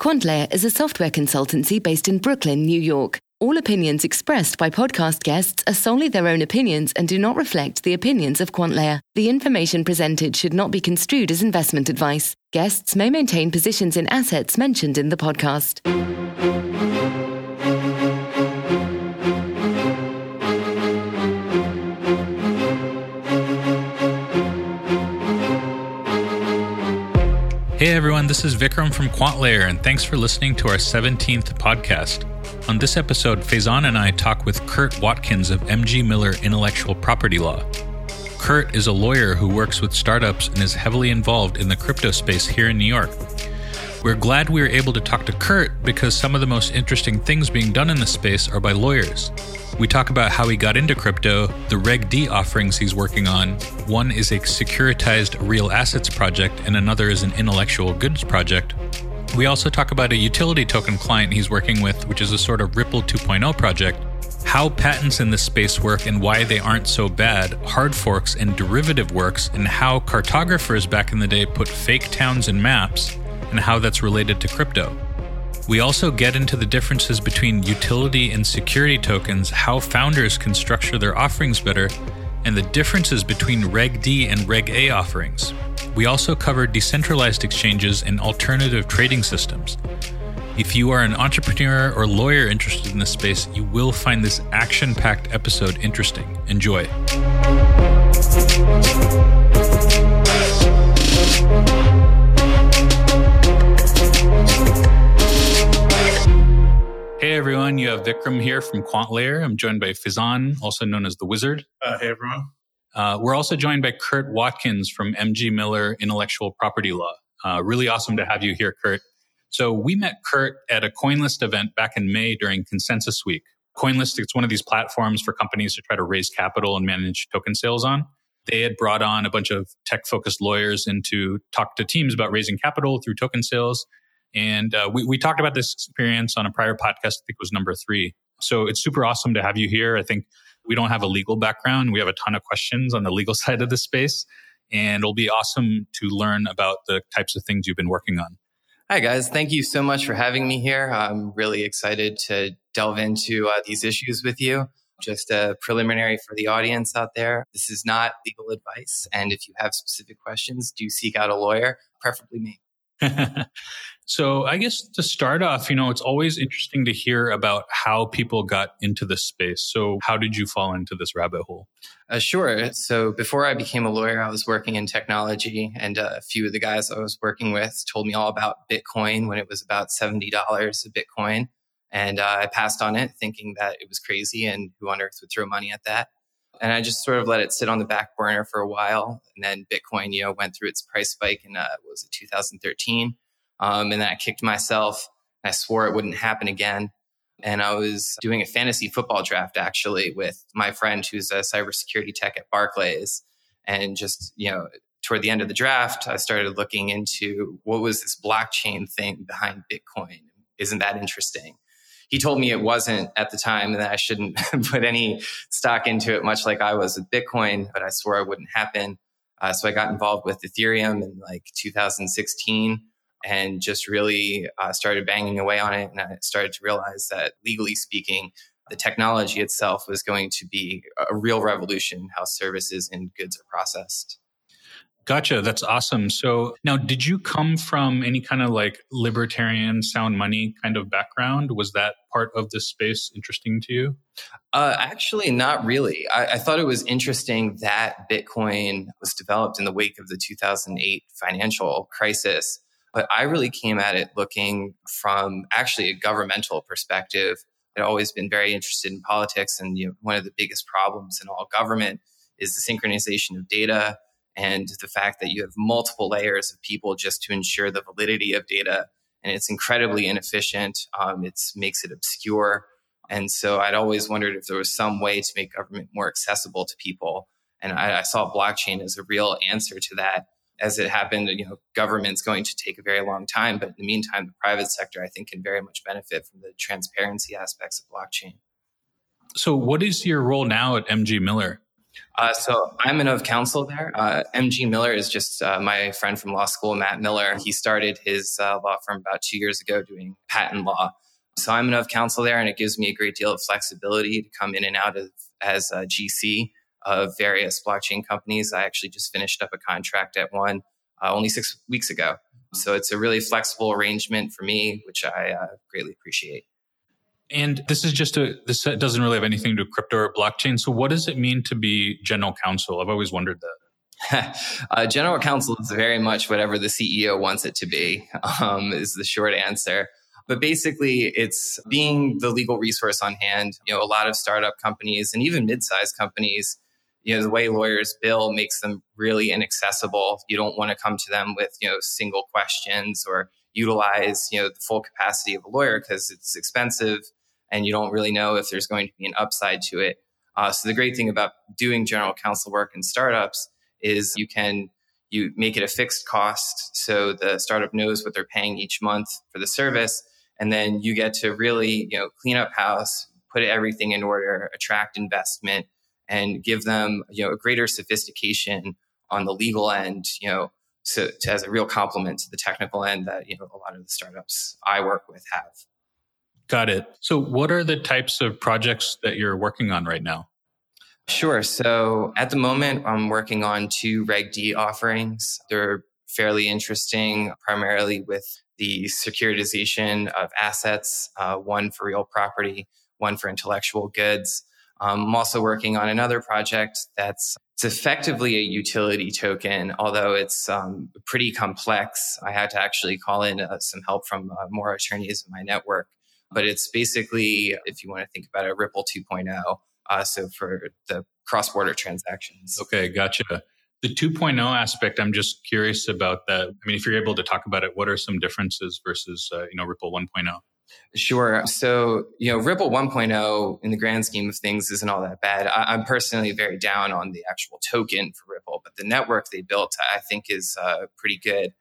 QuantLayer is a software consultancy based in Brooklyn, New York. All opinions expressed by podcast guests are solely their own opinions and do not reflect the opinions of QuantLayer. The information presented should not be construed as investment advice. Guests may maintain positions in assets mentioned in the podcast. Hey everyone, this is Vikram from QuantLayer, and thanks for listening to our 17th podcast. On this episode, Faizan and I talk with Kurt Watkins of MG Miller Intellectual Property Law. Kurt is a lawyer who works with startups and is heavily involved in the crypto space here in New York. We're glad we were able to talk to Kurt because some of the most interesting things being done in the space are by lawyers. We talk about how he got into crypto, the Reg D offerings he's working on. One is a securitized real assets project, and another is an intellectual goods project. We also talk about a utility token client he's working with, which is a sort of Ripple 2.0 project, how patents in this space work and why they aren't so bad, hard forks and derivative works, and how cartographers back in the day put fake towns in maps, and how that's related to crypto. We also get into the differences between utility and security tokens, how founders can structure their offerings better, and the differences between Reg D and Reg A offerings. We also cover decentralized exchanges and alternative trading systems. If you are an entrepreneur or lawyer interested in this space, you will find this action packed episode interesting. Enjoy. Everyone, you have Vikram here from QuantLayer. I'm joined by Faizan, also known as the Wizard. Uh, hey everyone. Uh, we're also joined by Kurt Watkins from MG Miller Intellectual Property Law. Uh, really awesome to have you here, Kurt. So we met Kurt at a CoinList event back in May during Consensus Week. CoinList, it's one of these platforms for companies to try to raise capital and manage token sales on. They had brought on a bunch of tech focused lawyers in to talk to teams about raising capital through token sales. And uh, we, we talked about this experience on a prior podcast, I think was number three. So it's super awesome to have you here. I think we don't have a legal background. We have a ton of questions on the legal side of the space. And it'll be awesome to learn about the types of things you've been working on. Hi, guys. Thank you so much for having me here. I'm really excited to delve into uh, these issues with you. Just a preliminary for the audience out there. This is not legal advice. And if you have specific questions, do seek out a lawyer, preferably me. so I guess to start off, you know, it's always interesting to hear about how people got into this space. So how did you fall into this rabbit hole? Uh, sure. So before I became a lawyer, I was working in technology and a few of the guys I was working with told me all about Bitcoin when it was about $70 a Bitcoin. And uh, I passed on it thinking that it was crazy and who on earth would throw money at that. And I just sort of let it sit on the back burner for a while. And then Bitcoin, you know, went through its price spike in, uh, was it 2013? Um, and then I kicked myself. I swore it wouldn't happen again. And I was doing a fantasy football draft actually with my friend who's a cybersecurity tech at Barclays. And just, you know, toward the end of the draft, I started looking into what was this blockchain thing behind Bitcoin? Isn't that interesting? He told me it wasn't at the time and that I shouldn't put any stock into it, much like I was with Bitcoin, but I swore it wouldn't happen. Uh, so I got involved with Ethereum in like 2016 and just really uh, started banging away on it. And I started to realize that legally speaking, the technology itself was going to be a real revolution how services and goods are processed. Gotcha. That's awesome. So now, did you come from any kind of like libertarian sound money kind of background? Was that part of this space interesting to you? Uh, actually, not really. I, I, thought it was interesting that Bitcoin was developed in the wake of the 2008 financial crisis. But I really came at it looking from actually a governmental perspective. I'd always been very interested in politics. And you know, one of the biggest problems in all government is the synchronization of data and the fact that you have multiple layers of people just to ensure the validity of data and it's incredibly inefficient um, it makes it obscure. And so i'd always wondered if there was some way to make government more accessible to people. And I, I saw blockchain as a real answer to that. As it happened you know government's going to take a very long time but in the meantime the private sector i think can very much benefit from the transparency aspects of blockchain. So what is your role now at mg miller Uh, so I'm an of counsel there. Uh, MG Miller is just uh, my friend from law school, Matt Miller. He started his uh, law firm about two years ago doing patent law. So I'm an of counsel there, and it gives me a great deal of flexibility to come in and out of as a GC of various blockchain companies. I actually just finished up a contract at one uh, only six weeks ago. So it's a really flexible arrangement for me, which I uh, greatly appreciate. And this is just a, this doesn't really have anything to do with crypto or blockchain. So what does it mean to be general counsel? I've always wondered that. uh, general counsel is very much whatever the CEO wants it to be, um, is the short answer. But basically, it's being the legal resource on hand. You know, a lot of startup companies and even mid-sized companies, you know, the way lawyers bill makes them really inaccessible. You don't want to come to them with, you know, single questions or utilize, you know, the full capacity of a lawyer because it's expensive and you don't really know if there's going to be an upside to it. Uh, so the great thing about doing general counsel work in startups is you can you make it a fixed cost so the startup knows what they're paying each month for the service and then you get to really you know clean up house put everything in order attract investment and give them you know a greater sophistication on the legal end you know so to, as a real complement to the technical end that you know a lot of the startups i work with have Got it. So, what are the types of projects that you're working on right now? Sure. So, at the moment, I'm working on two Reg D offerings. They're fairly interesting, primarily with the securitization of assets, uh, one for real property, one for intellectual goods. Um, I'm also working on another project that's it's effectively a utility token, although it's um, pretty complex. I had to actually call in uh, some help from uh, more attorneys in my network but it's basically, if you want to think about it, Ripple 2.0. Uh, so for the cross border transactions. Okay, gotcha. The 2.0 aspect, I'm just curious about that. I mean, if you're able to talk about it, what are some differences versus, uh, you know, Ripple 1.0? Sure. So, you know, Ripple 1.0 in the grand scheme of things isn't all that bad. I, am personally very down on the actual token for Ripple, but the network they built, I think, is uh, pretty good.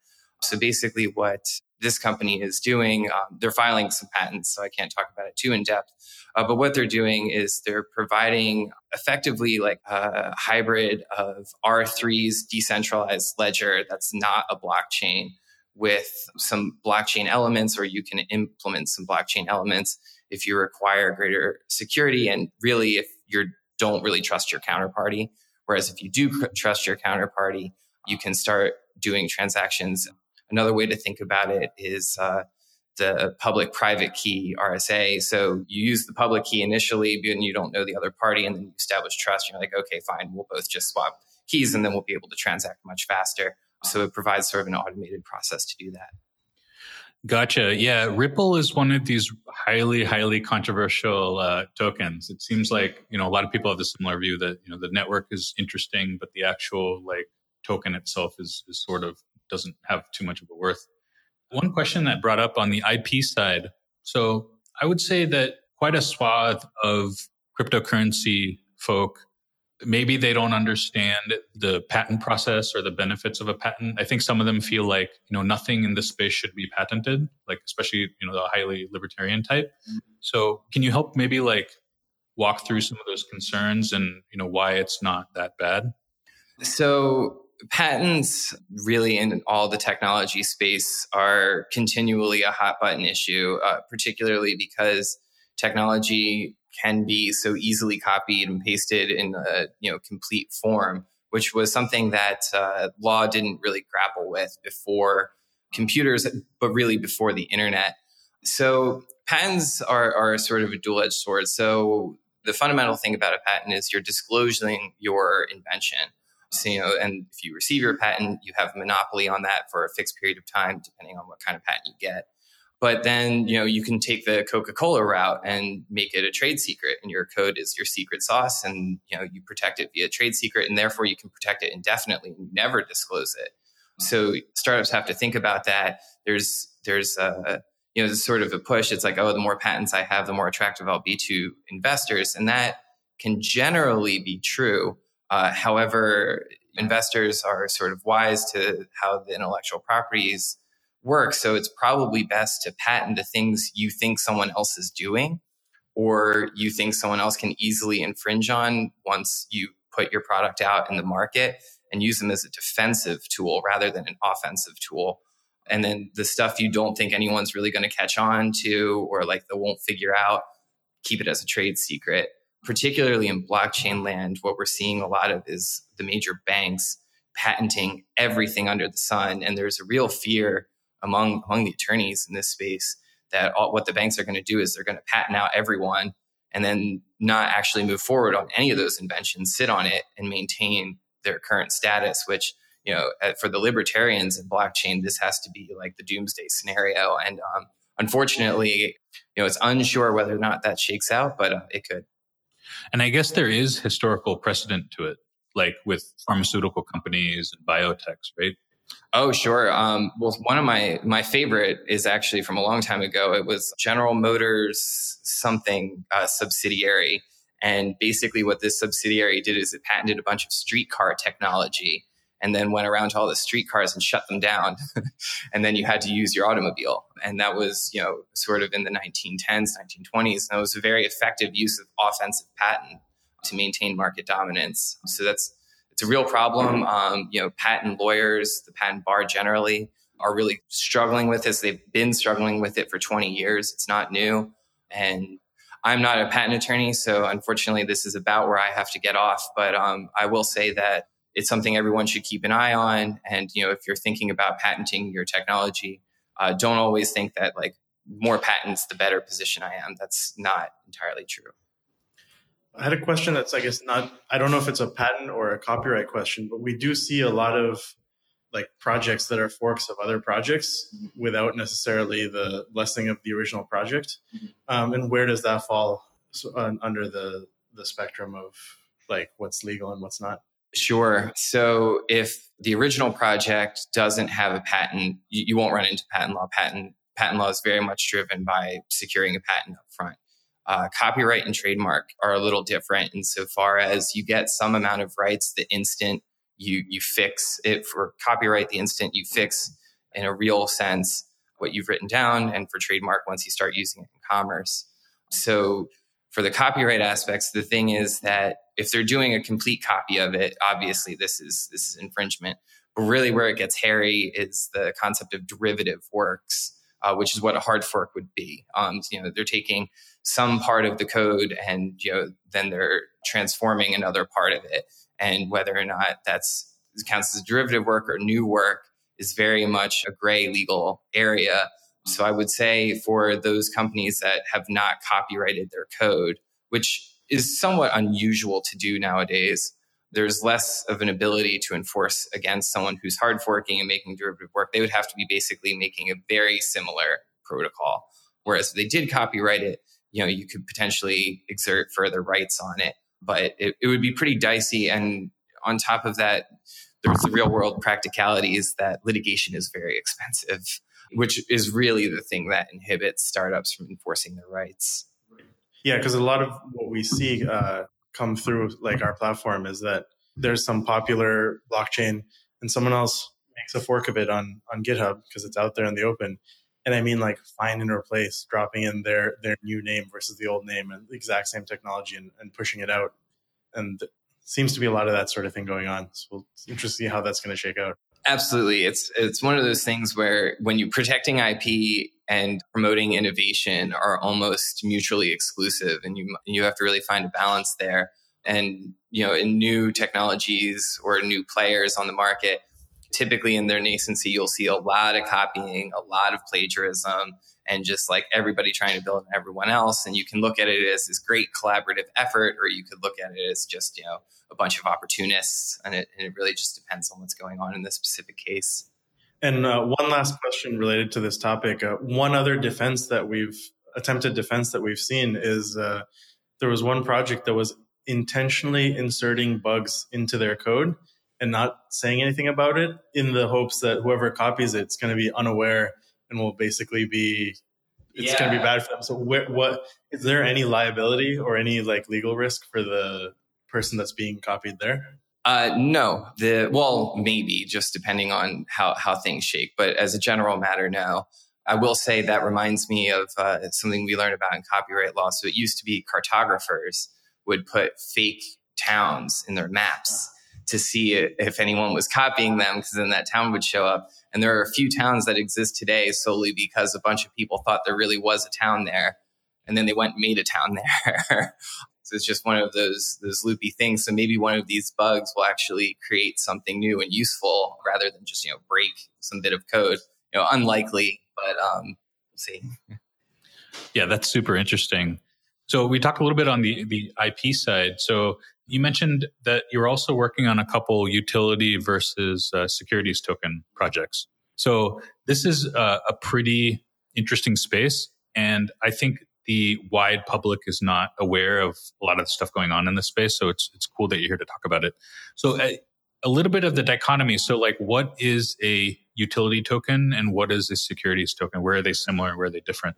So basically, what this company is doing. Um, they're filing some patents, so I can't talk about it too in depth. Uh, but what they're doing is they're providing effectively like a hybrid of R3's decentralized ledger that's not a blockchain with some blockchain elements, or you can implement some blockchain elements if you require greater security and really if you don't really trust your counterparty. Whereas if you do trust your counterparty, you can start doing transactions Another way to think about it is uh, the public private key RSA. So you use the public key initially, and you don't know the other party, and then you establish trust. You're like, okay, fine, we'll both just swap keys, and then we'll be able to transact much faster. So it provides sort of an automated process to do that. Gotcha. Yeah, Ripple is one of these highly, highly controversial uh, tokens. It seems like you know a lot of people have the similar view that you know the network is interesting, but the actual like token itself is is sort of doesn't have too much of a worth. One question that brought up on the IP side. So I would say that quite a swath of cryptocurrency folk, maybe they don't understand the patent process or the benefits of a patent. I think some of them feel like, you know, nothing in this space should be patented, like especially, you know, the highly libertarian type. So can you help maybe like walk through some of those concerns and, you know, why it's not that bad? So patents really in all the technology space are continually a hot button issue, uh, particularly because technology can be so easily copied and pasted in a you know complete form, which was something that uh, law didn't really grapple with before computers, but really before the internet. So patents are, are sort of a dual edged sword. So the fundamental thing about a patent is you're disclosing your invention. You know, and if you receive your mm-hmm. patent, you have a monopoly on that for a fixed period of time, depending on what kind of patent you get. But then, you know, you can take the Coca-Cola route and make it a trade secret and your code is your secret sauce and, you know, you protect it via trade secret and therefore you can protect it indefinitely and never disclose it. So mm-hmm. startups have to think about that. There's, there's a, you know, sort of a push. It's like, oh, the more patents I have, the more attractive I'll be to investors. And that can generally be true. Uh, however, investors are sort of wise to how the intellectual properties work. So it's probably best to patent the things you think someone else is doing or you think someone else can easily infringe on once you put your product out in the market and use them as a defensive tool rather than an offensive tool. And then the stuff you don't think anyone's really going to catch on to or like they won't figure out, keep it as a trade secret. Particularly in blockchain land, what we're seeing a lot of is the major banks patenting everything under the sun. And there's a real fear among, among the attorneys in this space that all, what the banks are going to do is they're going to patent out everyone and then not actually move forward on any of those inventions, sit on it and maintain their current status, which, you know, for the libertarians in blockchain, this has to be like the doomsday scenario. And um, unfortunately, you know, it's unsure whether or not that shakes out, but uh, it could. And I guess there is historical precedent to it, like with pharmaceutical companies and biotechs, right? Oh, sure. Um, well, one of my my favorite is actually from a long time ago. It was General Motors something uh, subsidiary, and basically what this subsidiary did is it patented a bunch of streetcar technology, and then went around to all the streetcars and shut them down, and then you had to use your automobile, and that was you know sort of in the 1910s, 1920s, and it was a very effective use of offensive patent to maintain market dominance. So that's it's a real problem. Um, you know, patent lawyers, the patent bar generally, are really struggling with this. They've been struggling with it for 20 years. It's not new. And I'm not a patent attorney, so unfortunately, this is about where I have to get off. But um, I will say that it's something everyone should keep an eye on. And you know, if you're thinking about patenting your technology, uh, don't always think that like more patents, the better position I am. That's not entirely true. I had a question that's, I guess, not, I don't know if it's a patent or a copyright question, but we do see a lot of like projects that are forks of other projects mm-hmm. without necessarily the blessing of the original project. Mm-hmm. Um, and where does that fall so, uh, under the, the spectrum of like what's legal and what's not? Sure. So if the original project doesn't have a patent, you, you won't run into patent law. Patent patent law is very much driven by securing a patent up front. Uh, copyright and trademark are a little different insofar as you get some amount of rights the instant you you fix it for copyright the instant you fix in a real sense what you've written down and for trademark once you start using it in commerce so for the copyright aspects the thing is that if they're doing a complete copy of it obviously this is this is infringement. But really where it gets hairy is the concept of derivative works uh, which is what a hard fork would be. Um, you know they're taking some part of the code and you know then they're transforming another part of it. And whether or not that's counts as derivative work or new work is very much a gray legal area so i would say for those companies that have not copyrighted their code which is somewhat unusual to do nowadays there's less of an ability to enforce against someone who's hard forking and making derivative work they would have to be basically making a very similar protocol whereas if they did copyright it you know, you could potentially exert further rights on it. But it, it would be pretty dicey. And on top of that, there's the real world practicalities that litigation is very expensive, which is really the thing that inhibits startups from enforcing their rights. Yeah, because a lot of what we see uh, come through like our platform is that there's some popular blockchain and someone else makes a fork of it on on GitHub because it's out there in the open and I mean like find and replace, dropping in their their new name versus the old name and the exact same technology and, and pushing it out. And seems to be a lot of that sort of thing going on. So we'll interesting to see how that's going to shake out. Absolutely, it's it's one of those things where when you're protecting IP and promoting innovation are almost mutually exclusive, and you you have to really find a balance there. And you know, in new technologies or new players on the market, typically in their nascency, you'll see a lot of copying, a lot of plagiarism, and just like everybody trying to build on everyone else. And you can look at it as this great collaborative effort, or you could look at it as just, you know, a bunch of opportunists. And it, and it really just depends on what's going on in this specific case. And uh, one last question related to this topic. Uh, one other defense that we've attempted defense that we've seen is uh, there was one project that was intentionally inserting bugs into their code and not saying anything about it in the hopes that whoever copies it's going to be unaware and will basically be it's yeah. going to be bad for them. So wh- what is there any liability or any like legal risk for the person that's being copied there? Uh, no, the well, maybe just depending on how how things shake. But as a general matter, no. I will say that reminds me of uh, something we learned about in copyright law. So it used to be cartographers would put fake towns in their maps to see if anyone was copying them because then that town would show up. And there are a few towns that exist today solely because a bunch of people thought there really was a town there. And then they went and made a town there. so it's just one of those, those loopy things. So maybe one of these bugs will actually create something new and useful rather than just, you know, break some bit of code. You know, unlikely, but um, we'll see. Yeah, that's super interesting. So we talked a little bit on the, the IP side. So you mentioned that you're also working on a couple utility versus uh, securities token projects. So this is a, a pretty interesting space. And I think the wide public is not aware of a lot of the stuff going on in this space. So it's, it's cool that you're here to talk about it. So a, a little bit of the dichotomy. So like what is a utility token and what is a securities token? Where are they similar? Where are they different?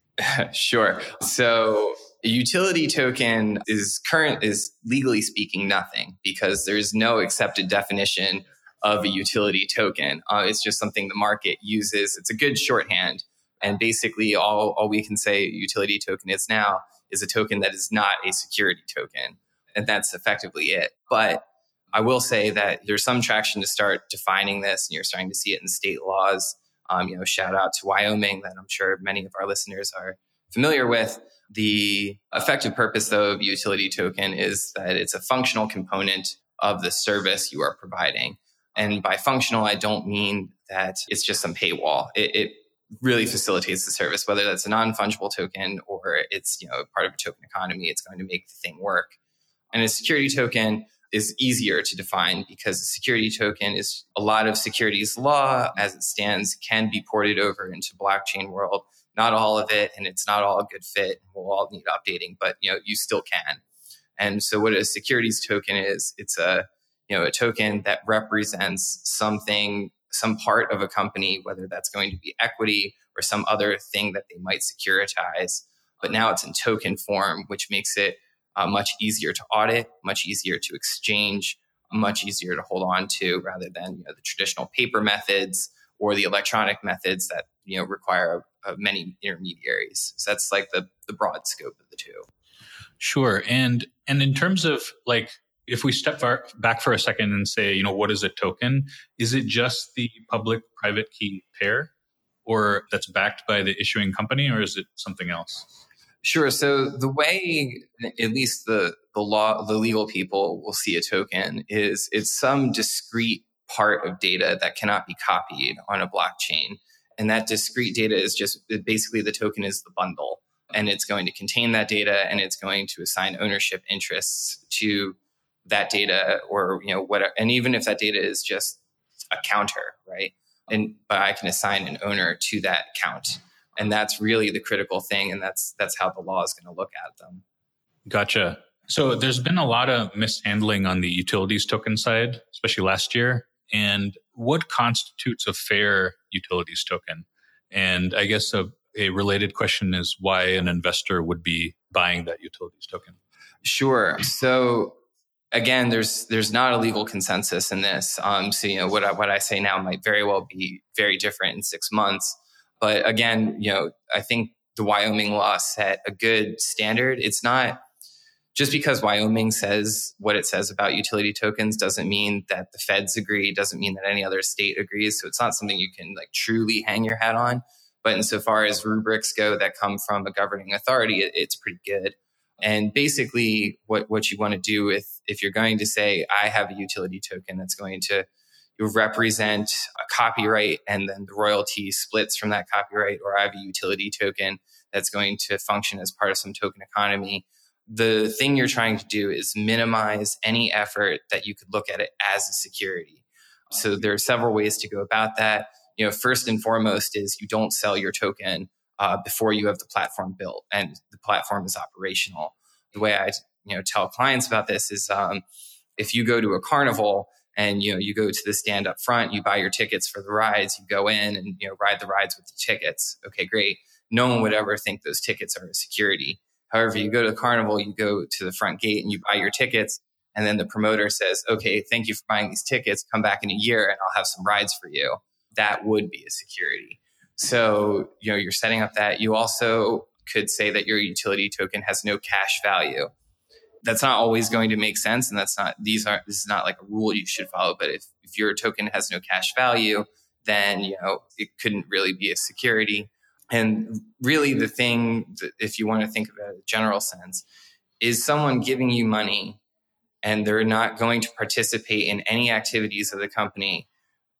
sure. So a utility token is current is legally speaking nothing because there's no accepted definition of a utility token. Uh, it's just something the market uses. It's a good shorthand. And basically all, all we can say utility token is now is a token that is not a security token. And that's effectively it. But I will say that there's some traction to start defining this and you're starting to see it in state laws. Um, you know, shout out to Wyoming that I'm sure many of our listeners are familiar with. The effective purpose, though, of utility token is that it's a functional component of the service you are providing. And by functional, I don't mean that it's just some paywall. It, it really facilitates the service, whether that's a non-fungible token or it's you know part of a token economy. It's going to make the thing work. And a security token is easier to define because a security token is a lot of securities law as it stands can be ported over into blockchain world not all of it and it's not all a good fit we'll all need updating but you know you still can. And so what a securities token is it's a you know a token that represents something some part of a company whether that's going to be equity or some other thing that they might securitize. But now it's in token form which makes it uh, much easier to audit much easier to exchange much easier to hold on to rather than you know, the traditional paper methods or the electronic methods that you know require uh, many intermediaries. So that's like the the broad scope of the two. Sure, and and in terms of like if we step far, back for a second and say, you know, what is a token? Is it just the public private key pair, or that's backed by the issuing company, or is it something else? Sure. So the way, at least the the law, the legal people will see a token is it's some discrete part of data that cannot be copied on a blockchain. And that discrete data is just basically the token is the bundle. And it's going to contain that data and it's going to assign ownership interests to that data or, you know, what, and even if that data is just a counter, right? And, but I can assign an owner to that count. And that's really the critical thing. And that's, that's how the law is going to look at them. Gotcha. So there's been a lot of mishandling on the utilities token side, especially last year and what constitutes a fair utilities token? And I guess a, a related question is why an investor would be buying that utilities token. Sure. So again, there's there's not a legal consensus in this. Um, so you know what I, what I say now might very well be very different in six months. But again, you know, I think the Wyoming law set a good standard. It's not just because Wyoming says what it says about utility tokens doesn't mean that the feds agree, doesn't mean that any other state agrees. So it's not something you can like truly hang your hat on. But insofar as rubrics go that come from a governing authority, it, it's pretty good. And basically, what, what you want to do with if you're going to say, I have a utility token that's going to represent a copyright and then the royalty splits from that copyright, or I have a utility token that's going to function as part of some token economy the thing you're trying to do is minimize any effort that you could look at it as a security. So there are several ways to go about that. You know, first and foremost is you don't sell your token uh, before you have the platform built and the platform is operational. The way I you know tell clients about this is um, if you go to a carnival and you know you go to the stand up front, you buy your tickets for the rides, you go in and you know ride the rides with the tickets. Okay, great. No one would ever think those tickets are a security However, you go to the carnival, you go to the front gate and you buy your tickets. And then the promoter says, okay, thank you for buying these tickets. Come back in a year and I'll have some rides for you. That would be a security. So, you know, you're setting up that. You also could say that your utility token has no cash value. that's not always going to make sense. And that's not, these aren't, this is not like a rule you should follow. But if, if your token has no cash value, then, you know, it couldn't really be a security. And really the thing, if you want to think of it in a general sense, is someone giving you money and they're not going to participate in any activities of the company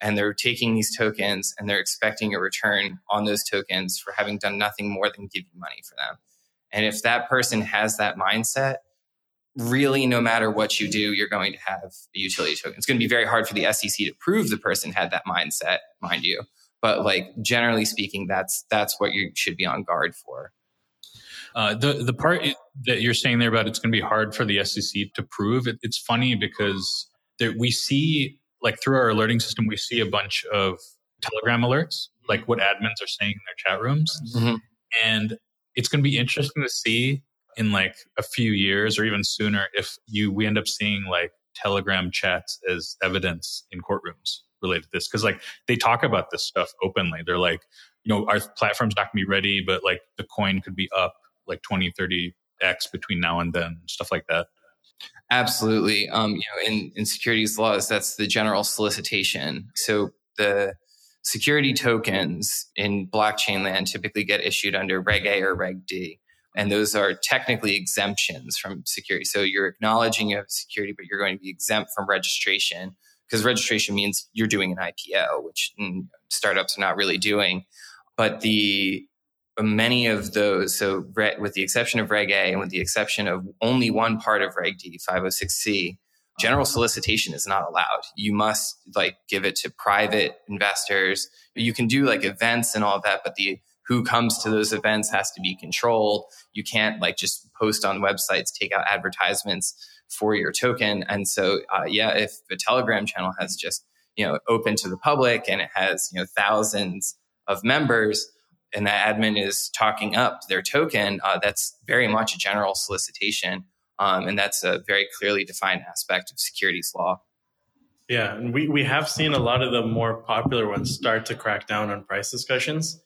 and they're taking these tokens and they're expecting a return on those tokens for having done nothing more than give you money for them. And if that person has that mindset, really no matter what you do, you're going to have a utility token. It's going to be very hard for the SEC to prove the person had that mindset, mind you. But like generally speaking, that's that's what you should be on guard for. Uh, the the part that you're saying there about it's going to be hard for the SEC to prove it, it's funny because there, we see like through our alerting system we see a bunch of Telegram alerts, like what admins are saying in their chat rooms, mm-hmm. and it's going to be interesting to see in like a few years or even sooner if you we end up seeing like Telegram chats as evidence in courtrooms related to this because like they talk about this stuff openly. They're like, you know, our platform's not to be ready, but like the coin could be up like 20, 30 X between now and then, stuff like that. Absolutely. Um, you know, in, in securities laws, that's the general solicitation. So the security tokens in blockchain land typically get issued under Reg A or Reg D. And those are technically exemptions from security. So you're acknowledging you have security, but you're going to be exempt from registration because registration means you're doing an IPO, which mm, startups are not really doing. But the many of those, so with the exception of Reg A and with the exception of only one part of Reg D, 506C, general solicitation is not allowed. You must like give it to private investors. You can do like events and all of that, but the who comes to those events has to be controlled. You can't like just post on websites, take out advertisements for your token. And so, uh, yeah, if a Telegram channel has just you know open to the public and it has you know thousands of members, and that admin is talking up their token, uh, that's very much a general solicitation. Um, and that's a very clearly defined aspect of securities law. Yeah, and we, we have seen a lot of the more popular ones start to crack down on price discussions.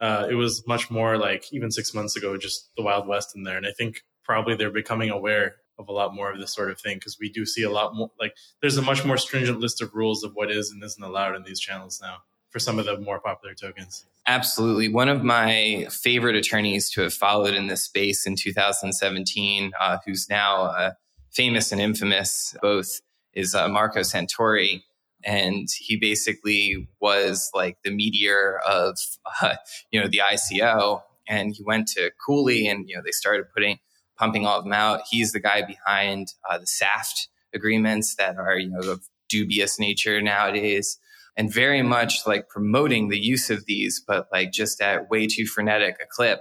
Uh, it was much more like even six months ago, just the Wild West in there. And I think probably they're becoming aware of a lot more of this sort of thing because we do see a lot more like there's a much more stringent list of rules of what is and isn't allowed in these channels now for some of the more popular tokens. Absolutely. One of my favorite attorneys to have followed in this space in 2017, uh, who's now uh, famous and infamous both, is uh, Marco Santori. And he basically was like the meteor of, you know, the ICO. And he went to Cooley and, you know, they started putting, pumping all of them out. He's the guy behind uh, the SAFT agreements that are, you know, of dubious nature nowadays and very much like promoting the use of these, but like just at way too frenetic a clip.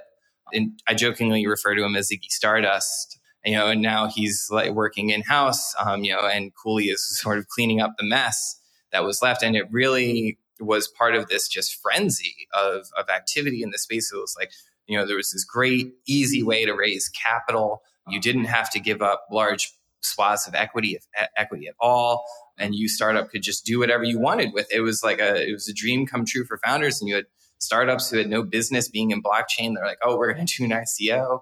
And I jokingly refer to him as Ziggy Stardust, you know, and now he's like working in house, um, you know, and Cooley is sort of cleaning up the mess that was left. And it really was part of this just frenzy of, of activity in the space. It was like, you know, there was this great, easy way to raise capital. You didn't have to give up large swaths of equity equity at all and you startup could just do whatever you wanted with it. it was like a it was a dream come true for founders and you had startups who had no business being in blockchain they're like oh we're going to do an ico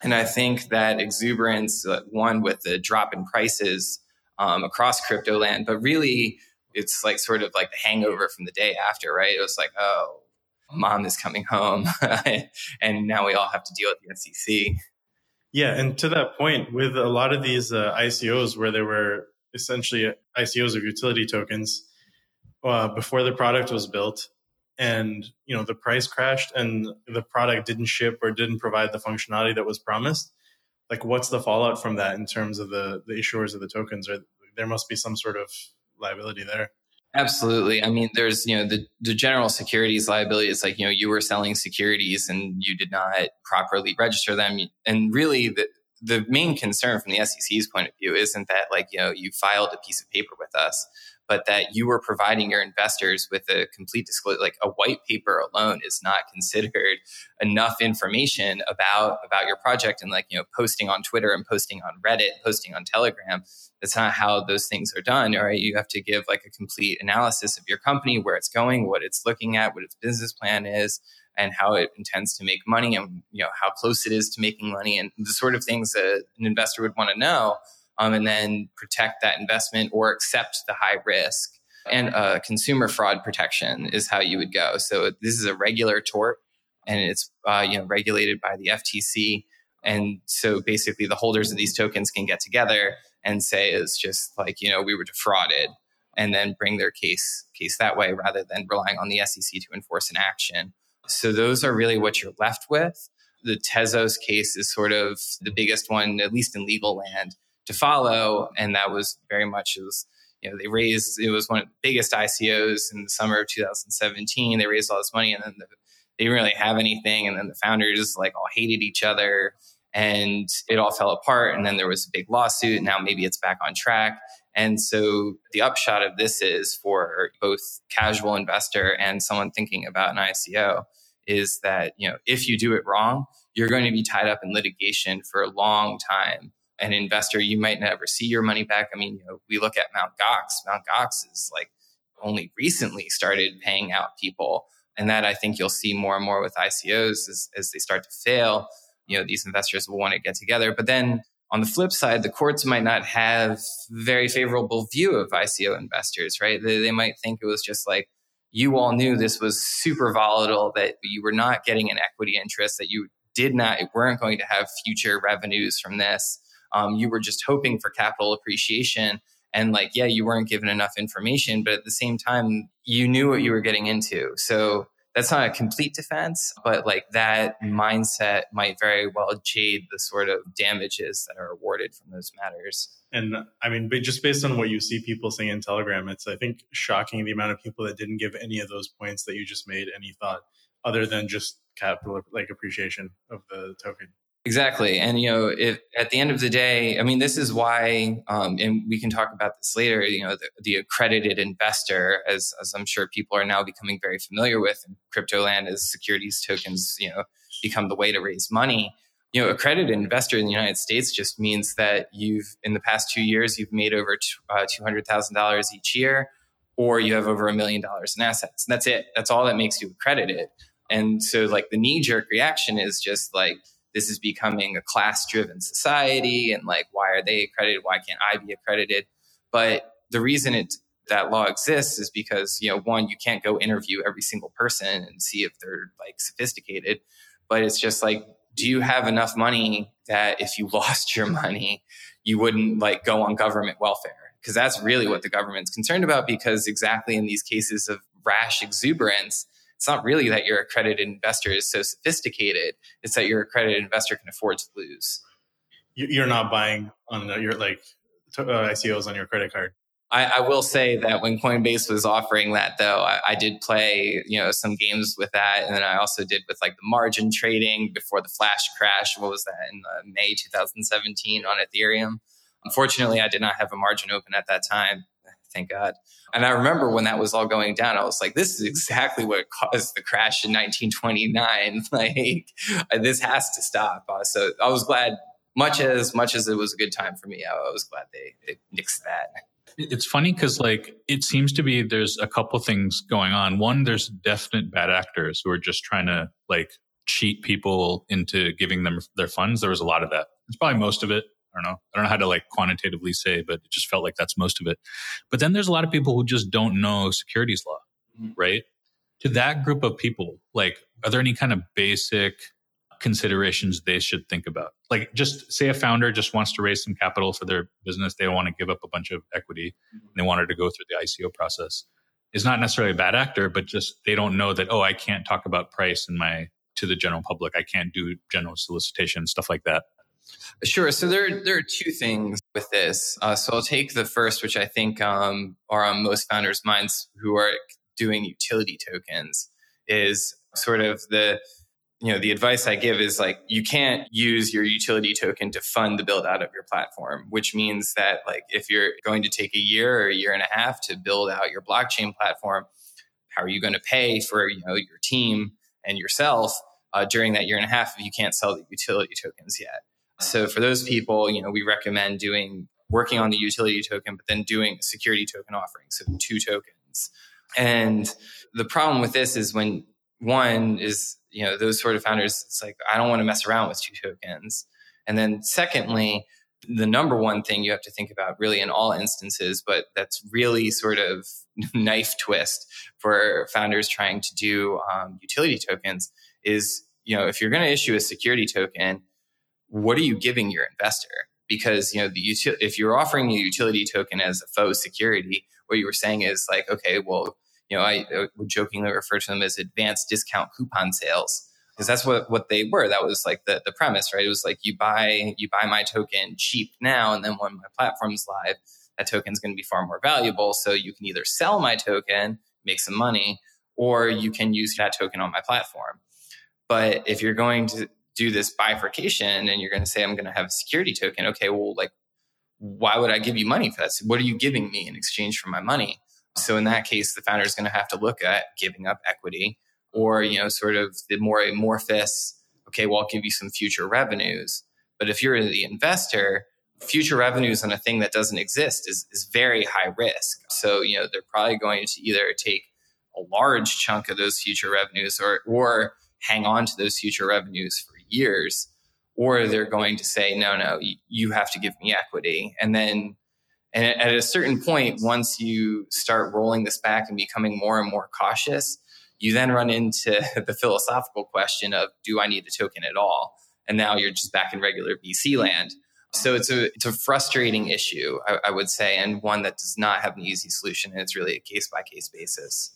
and i think that exuberance uh, one with the drop in prices um, across crypto land but really it's like sort of like the hangover from the day after right it was like oh mom is coming home and now we all have to deal with the sec yeah, and to that point, with a lot of these uh, ICOs where they were essentially ICOs of utility tokens uh, before the product was built, and you know the price crashed and the product didn't ship or didn't provide the functionality that was promised. Like, what's the fallout from that in terms of the the issuers of the tokens? Or there must be some sort of liability there. Absolutely. I mean, there's, you know, the, the general securities liability. It's like, you know, you were selling securities and you did not properly register them. And really the, the main concern from the SEC's point of view isn't that like, you know, you filed a piece of paper with us but that you were providing your investors with a complete disclosure like a white paper alone is not considered enough information about about your project. And like you know posting on twitter and posting on reddit posting on telegram that's not how those things are done all right? You have to give like a complete analysis of your company where it's going what it's looking at what its business plan is and how it intends to make money and you know how close it is to making money and the sort of things that an investor would want to know um, and then protect that investment or accept the high risk and uh, consumer fraud protection is how you would go so this is a regular tort and it's uh, you know regulated by the ftc and so basically the holders of these tokens can get together and say it's just like you know we were defrauded and then bring their case case that way rather than relying on the SEC to enforce an action. So those are really what you're left with. The Tezos case is sort of the biggest one, at least in legal land, to follow, and that was very much was you know they raised it was one of the biggest ICOs in the summer of 2017. They raised all this money, and then the, they didn't really have anything, and then the founders like all hated each other and it all fell apart and then there was a big lawsuit now maybe it's back on track and so the upshot of this is for both casual investor and someone thinking about an ICO is that, you know, if you do it wrong, you're going to be tied up in litigation for a long time. An investor, you might never see your money back. I mean, you know, we look at Mount Gox. Mount Gox is like only recently started paying out people. And that I think you'll see more and more with ICOs as, as they start to fail. You know, these investors will want to get together. But then on the flip side, the courts might not have very favorable view of ICO investors, right? They, they, might think it was just like you all knew this was super volatile, that you were not getting an equity interest, that you did not, weren't going to have future revenues from this. Um, you were just hoping for capital appreciation. And like, yeah, you weren't given enough information, but at the same time, you knew what you were getting into. So that's not a complete defense, but like that mindset might very well jade the sort of damages that are awarded from those matters. And I mean, just based on what you see people saying in Telegram, it's I think shocking the amount of people that didn't give any of those points that you just made any thought other than just capital like appreciation of the token. Exactly. And, you know, if at the end of the day, I mean, this is why, um, and we can talk about this later, you know, the, the, accredited investor, as, as I'm sure people are now becoming very familiar with in crypto land as securities tokens, you know, become the way to raise money. You know, accredited investor in the United States just means that you've, in the past two years, you've made over uh, $200,000 each year, or you have over a million dollars in assets. And that's it. That's all that makes you accredited. And so, like, the knee jerk reaction is just like, this is becoming a class driven society and like why are they accredited? Why can't i be accredited? But the reason it that law exists is because you know one you can't go interview every single person and see if they're like sophisticated. But it's just like do you have enough money that if you lost your money you wouldn't like go on government welfare? Because that's really what the government's concerned about because exactly in these cases of rash exuberance it's not really that your accredited investor is so sophisticated. It's that your accredited investor can afford to lose. You're not buying on your like uh, ICOs on your credit card. I, I, will say that when Coinbase was offering that, though, I, I, did play you know some games with that, and then I also did with like the margin trading before the flash crash. What was that in uh, May 2017 on Ethereum? Unfortunately, I did not have a margin open at that time. Thank God. And I remember when that was all going down, I was like, this is exactly what caused the crash in 1929. like, this has to stop. Uh, so I was glad, much as much as it was a good time for me, I, I was glad they, they nixed that. It's funny because, like, it seems to be there's a couple things going on. One, there's definite bad actors who are just trying to, like, cheat people into giving them their funds. There was a lot of that. It's probably most of it. I don't know. I don't know how to like quantitatively say, but it just felt like that's most of it. But then there's a lot of people who just don't know securities law, mm-hmm. right? To that group of people, like, are there any kind of basic considerations they should think about? Like, just say a founder just wants to raise some capital for their business. They don't want to give up a bunch of equity. Mm-hmm. And they wanted to go through the ICO process. Is not necessarily a bad actor, but just they don't know that, oh, I can't talk about price in my to the general public. I can't do general solicitation, stuff like that. Sure. So there, there are two things with this. Uh, so I'll take the first, which I think um, are on most founders' minds who are doing utility tokens, is sort of the you know the advice i give is like you can't use your utility token to fund the build out of your platform which means that like if you're going to take a year or a year and a half to build out your blockchain platform how are you going to pay for you know your team and yourself uh, during that year and a half if you can't sell the utility tokens yet so for those people, you know, we recommend doing working on the utility token, but then doing security token offering. So two tokens. And the problem with this is when one is you know, those sort of founders, it's like, I don't want to mess around with two tokens. And then secondly, the number one thing you have to think about really in all instances, but that's really sort of knife twist for founders trying to do um, utility tokens is, you know, if you're going to issue a security token, what are you giving your investor? Because, you know, the util- if you're offering a utility token as a faux security, what you were saying is like, okay, well, you know, I, uh, I would jokingly refer to them as advanced discount coupon sales because that's what what they were. That was like the the premise, right? It was like you buy you buy my token cheap now, and then when my platform's live, that token is going to be far more valuable. So you can either sell my token, make some money, or you can use that token on my platform. But if you're going to do this bifurcation and you're going to say I'm going to have a security token, okay, well, like why would I give you money for that? What are you giving me in exchange for my money? So in that case, the founder is going to have to look at giving up equity or, you know, sort of the more amorphous, okay, well, I'll give you some future revenues. But if you're the investor, future revenues on a thing that doesn't exist is, is very high risk. So, you know, they're probably going to either take a large chunk of those future revenues or, or hang on to those future revenues for years, or they're going to say, no, no, you, have to give me equity. And then and at a certain point, once you start rolling this back and becoming more and more cautious, you then run into the philosophical question of do I need a token at all? And now you're just back in regular VC land. So it's a it's a frustrating issue, I, I would say, and one that does not have an easy solution. And it's really a case by case basis.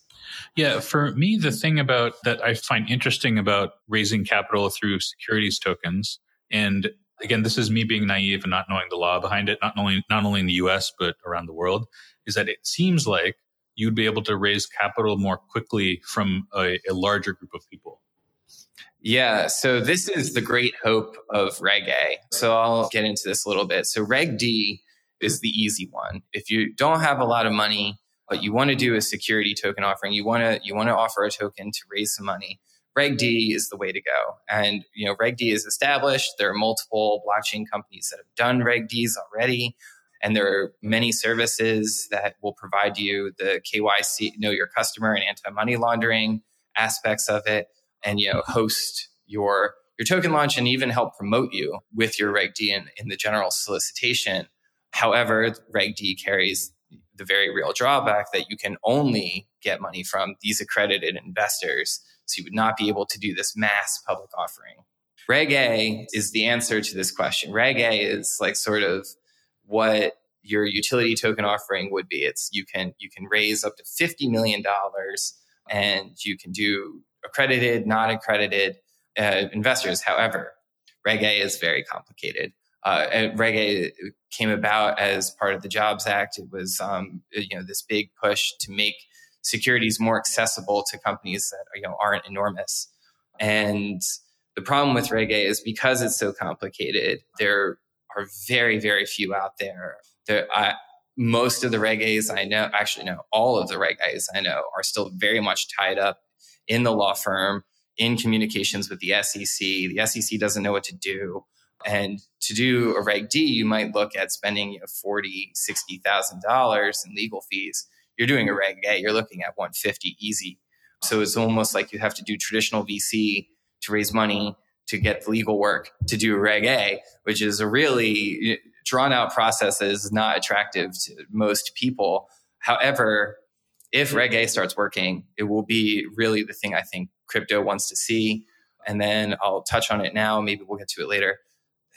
Yeah, for me, the thing about that I find interesting about raising capital through securities tokens, and again, this is me being naive and not knowing the law behind it, not only not only in the U.S. but around the world, is that it seems like you'd be able to raise capital more quickly from a, a larger group of people. Yeah, so this is the great hope of Reg A. So I'll get into this a little bit. So Reg D is the easy one. If you don't have a lot of money, but you want to do a security token offering, you want to you want to offer a token to raise some money. Reg D is the way to go. And you know, Reg D is established. There are multiple blockchain companies that have done Reg Ds already. And there are many services that will provide you the KYC, know your customer and anti-money laundering aspects of it, and you know, host your your token launch and even help promote you with your Reg D in, in the general solicitation. However, Reg D carries the very real drawback that you can only get money from these accredited investors. So you would not be able to do this mass public offering. Reg A is the answer to this question. Reg A is like sort of what your utility token offering would be. It's you can you can raise up to fifty million dollars, and you can do accredited, non accredited uh, investors. However, Reg A is very complicated. Uh, Reg A came about as part of the Jobs Act. It was um, you know this big push to make securities more accessible to companies that you know aren't enormous. And the problem with Reg A is because it's so complicated, there are very, very few out there. There, I, most of the Reg A's I know, actually, no, all of the Reg A's I know are still very much tied up in the law firm, in communications with the SEC. The SEC doesn't know what to do. And to do a Reg D, you might look at spending you know, forty, sixty thousand dollars in legal fees. You're doing a Reg A, you're looking at 150 easy. So it's almost like you have to do traditional VC to raise money to get the legal work to do Reg A, which is a really drawn out process that is not attractive to most people. However, if Reg A starts working, it will be really the thing I think crypto wants to see. And then I'll touch on it now. Maybe we'll get to it later.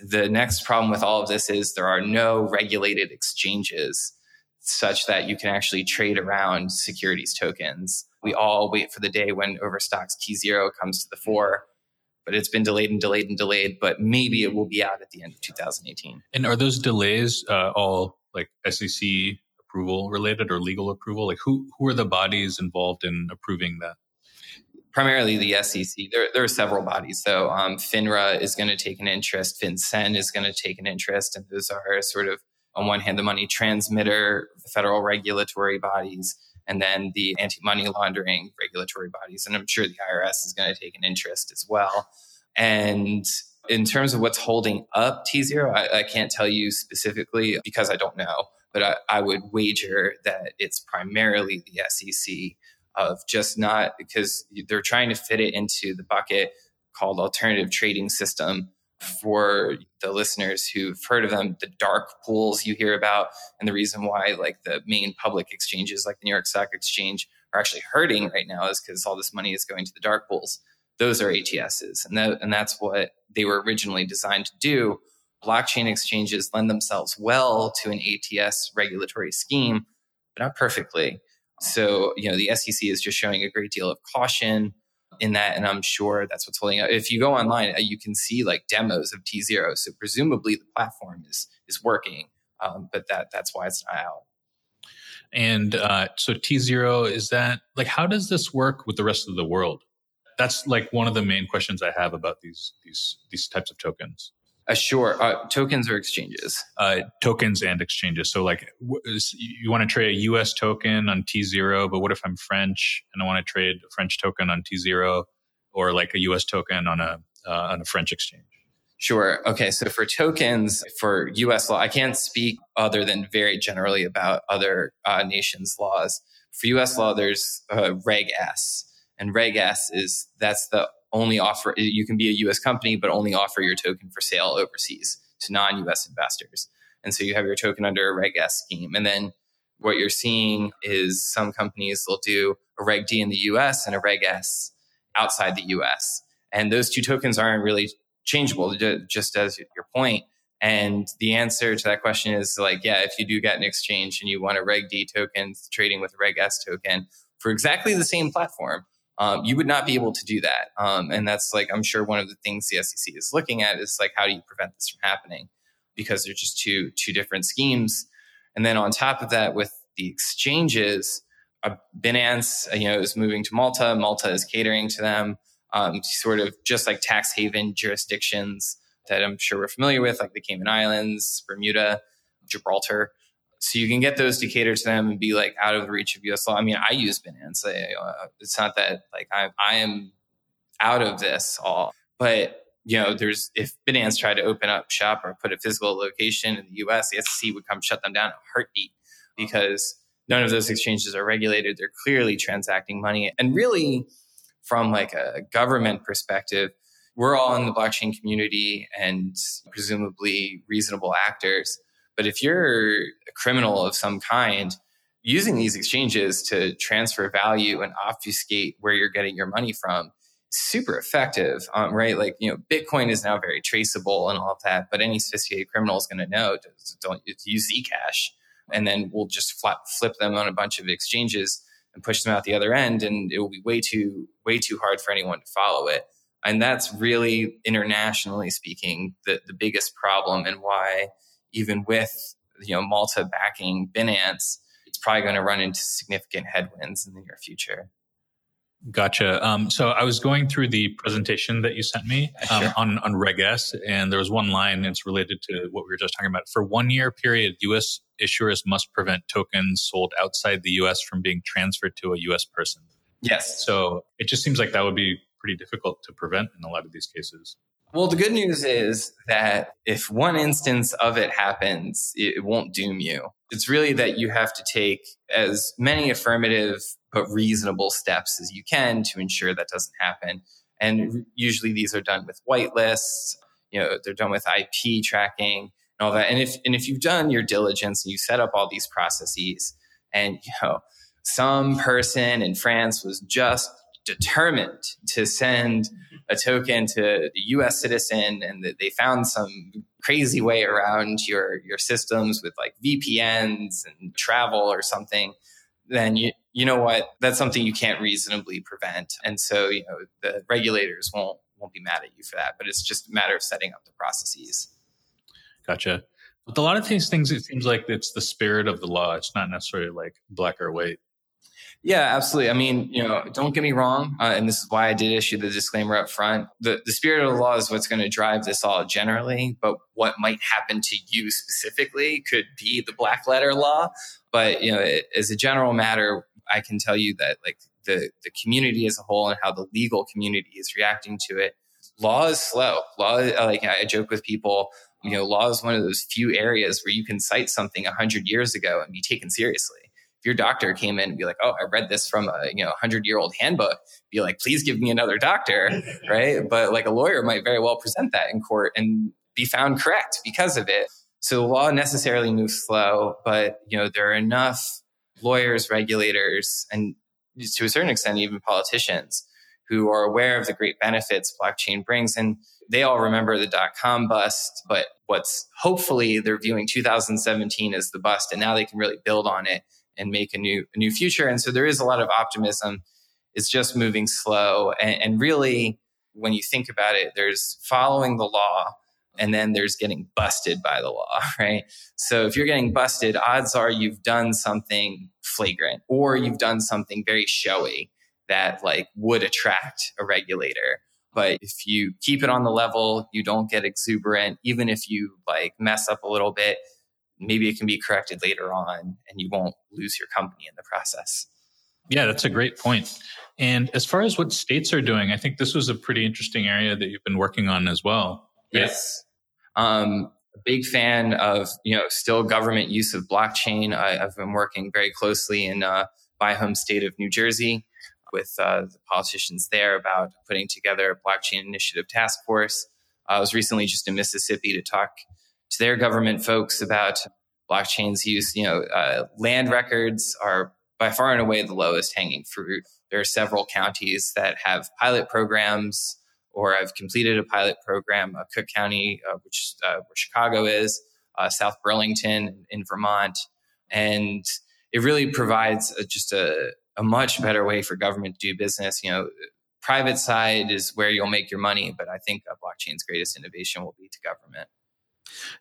The next problem with all of this is there are no regulated exchanges such that you can actually trade around securities tokens. We all wait for the day when Overstock's tZERO comes to the fore but it's been delayed and delayed and delayed. But maybe it will be out at the end of 2018. And are those delays uh, all like SEC approval related or legal approval? Like who who are the bodies involved in approving that? Primarily the SEC. There, there are several bodies. So um, FINRA is going to take an interest. FinCEN is going to take an interest, and those are sort of on one hand the money transmitter, federal regulatory bodies, and then the anti money laundering regulatory bodies. And I'm sure the IRS is going to take an interest as well. And in terms of what's holding up tZERO, I, I can't tell you specifically because I don't know, but I, I would wager that it's primarily the SEC of just not because they're trying to fit it into the bucket called alternative trading system for the listeners who've heard of them, the dark pools you hear about, and the reason why like the main public exchanges like the New York Stock Exchange are actually hurting right now is because all this money is going to the dark pools. Those are ATSs, and that, and that's what they were originally designed to do. Blockchain exchanges lend themselves well to an ATS regulatory scheme, but not perfectly. So, you know, the SEC is just showing a great deal of caution in that. And I'm sure that's what's holding up. If you go online, uh, you can see like demos of tZERO. So presumably the platform is, is working. Um, but that, that's why it's not out. And uh, so tZERO is that like how does this work with the rest of the world? That's like one of the main questions I have about these these these types of tokens. Uh, sure. Uh, tokens or exchanges? Uh, tokens and exchanges. So, like, you want to trade a US token on tZERO, but what if I'm French and I want to trade a French token on tZERO or like a US token on a, uh, on a French exchange? Sure. Okay. So for tokens, for US law, I can't speak other than very generally about other uh, nations' laws. For US law, there's uh, Reg S. And Reg S is that's the only offer, you can be a US company, but only offer your token for sale overseas to non US investors. And so you have your token under a Reg S scheme. And then what you're seeing is some companies will do a Reg D in the US and a Reg S outside the US. And those two tokens aren't really changeable, just as your point. And the answer to that question is like, yeah, if you do get an exchange and you want a Reg D token trading with a Reg S token for exactly the same platform, um, you would not be able to do that. Um, and that's like, I'm sure one of the things the SEC is looking at is like, how do you prevent this from happening? Because they're just two, two different schemes. And then on top of that, with the exchanges, uh, Binance, uh, you know, is moving to Malta. Malta is catering to them, um, sort of just like tax haven jurisdictions that I'm sure we're familiar with, like the Cayman Islands, Bermuda, Gibraltar so you can get those to cater to them and be like out of the reach of US law. I mean, I use Binance. Uh, it's not that like I, I am out of this all, but you know, there's if Binance tried to open up shop or put a physical location in the US, the SEC would come shut them down in a heartbeat because none of those exchanges are regulated. They're clearly transacting money. And really, from like a government perspective, we're all in the blockchain community and presumably reasonable actors. But if you're a criminal of some kind, using these exchanges to transfer value and obfuscate where you're getting your money from super effective, um, right? Like, you know, Bitcoin is now very traceable and all of that, but any sophisticated criminal is going to know don't use Zcash. And then we'll just flip, flip them on a bunch of exchanges and push them out the other end. And it will be way too, way too hard for anyone to follow it. And that's really internationally speaking, the, the biggest problem and why even with you know Malta backing Binance, it's probably going to run into significant headwinds in the near future. Gotcha. Um, so I was going through the presentation that you sent me um, sure. on on Reg S, and there was one line that's related to what we were just talking about. For one year period, U.S. issuers must prevent tokens sold outside the U.S. from being transferred to a U.S. person. Yes. So it just seems like that would be pretty difficult to prevent in a lot of these cases. Well, the good news is that if one instance of it happens, it won't doom you. It's really that you have to take as many affirmative but reasonable steps as you can to ensure that doesn't happen. And usually these are done with whitelists, you know, they're done with IP tracking and all that. And if and if you've done your diligence and you set up all these processes and you know some person in France was just determined to send a token to a US citizen and that they found some crazy way around your, your systems with like VPNs and travel or something, then you, you know what? That's something you can't reasonably prevent. And so, you know, the regulators won't, won't be mad at you for that, but it's just a matter of setting up the processes. Gotcha. With a lot of these things, it seems like it's the spirit of the law. It's not necessarily like black or white. Yeah, absolutely. I mean, you know, don't get me wrong, uh, and this is why I did issue the disclaimer up front. The the spirit of the law is what's going to drive this all generally, but what might happen to you specifically could be the black letter law. But you know, it, as a general matter, I can tell you that like the the community as a whole and how the legal community is reacting to it, law is slow. Law, like I joke with people, you know, law is one of those few areas where you can cite something a hundred years ago and be taken seriously your doctor came in and be like, "Oh, I read this from a you know hundred year old handbook," be like, "Please give me another doctor," right? But like a lawyer might very well present that in court and be found correct because of it. So the law necessarily moves slow, but you know there are enough lawyers, regulators, and to a certain extent even politicians who are aware of the great benefits blockchain brings. And they all remember the dot com bust, but what's hopefully they're viewing 2017 as the bust, and now they can really build on it and make a new a new future. And so there is a lot of optimism. It's just moving slow, and, and really, when you think about it, there's following the law. And then there's getting busted by the law, right? So if you're getting busted, odds are you've done something flagrant or you've done something very showy that like would attract a regulator. But if you keep it on the level, you don't get exuberant, even if you like mess up a little bit, maybe it can be corrected later on and you won't lose your company in the process. Yeah, that's a great point. And as far as what states are doing, I think this was a pretty interesting area that you've been working on as well. Yes. Um, a big fan of, you know, still government use of blockchain. I, have been working very closely in uh, my home state of New Jersey with uh, the politicians there about putting together a blockchain initiative task force. I was recently just in Mississippi to talk to their government folks about blockchain's use. You know, uh, land records are by far and away the lowest hanging fruit. There are several counties that have pilot programs or have completed a pilot program. Uh, Cook County, uh, which uh, where Chicago is, uh, South Burlington in Vermont, and it really provides a, just a, a much better way for government to do business. You know, private side is where you'll make your money, but I think blockchain's greatest innovation will be to government.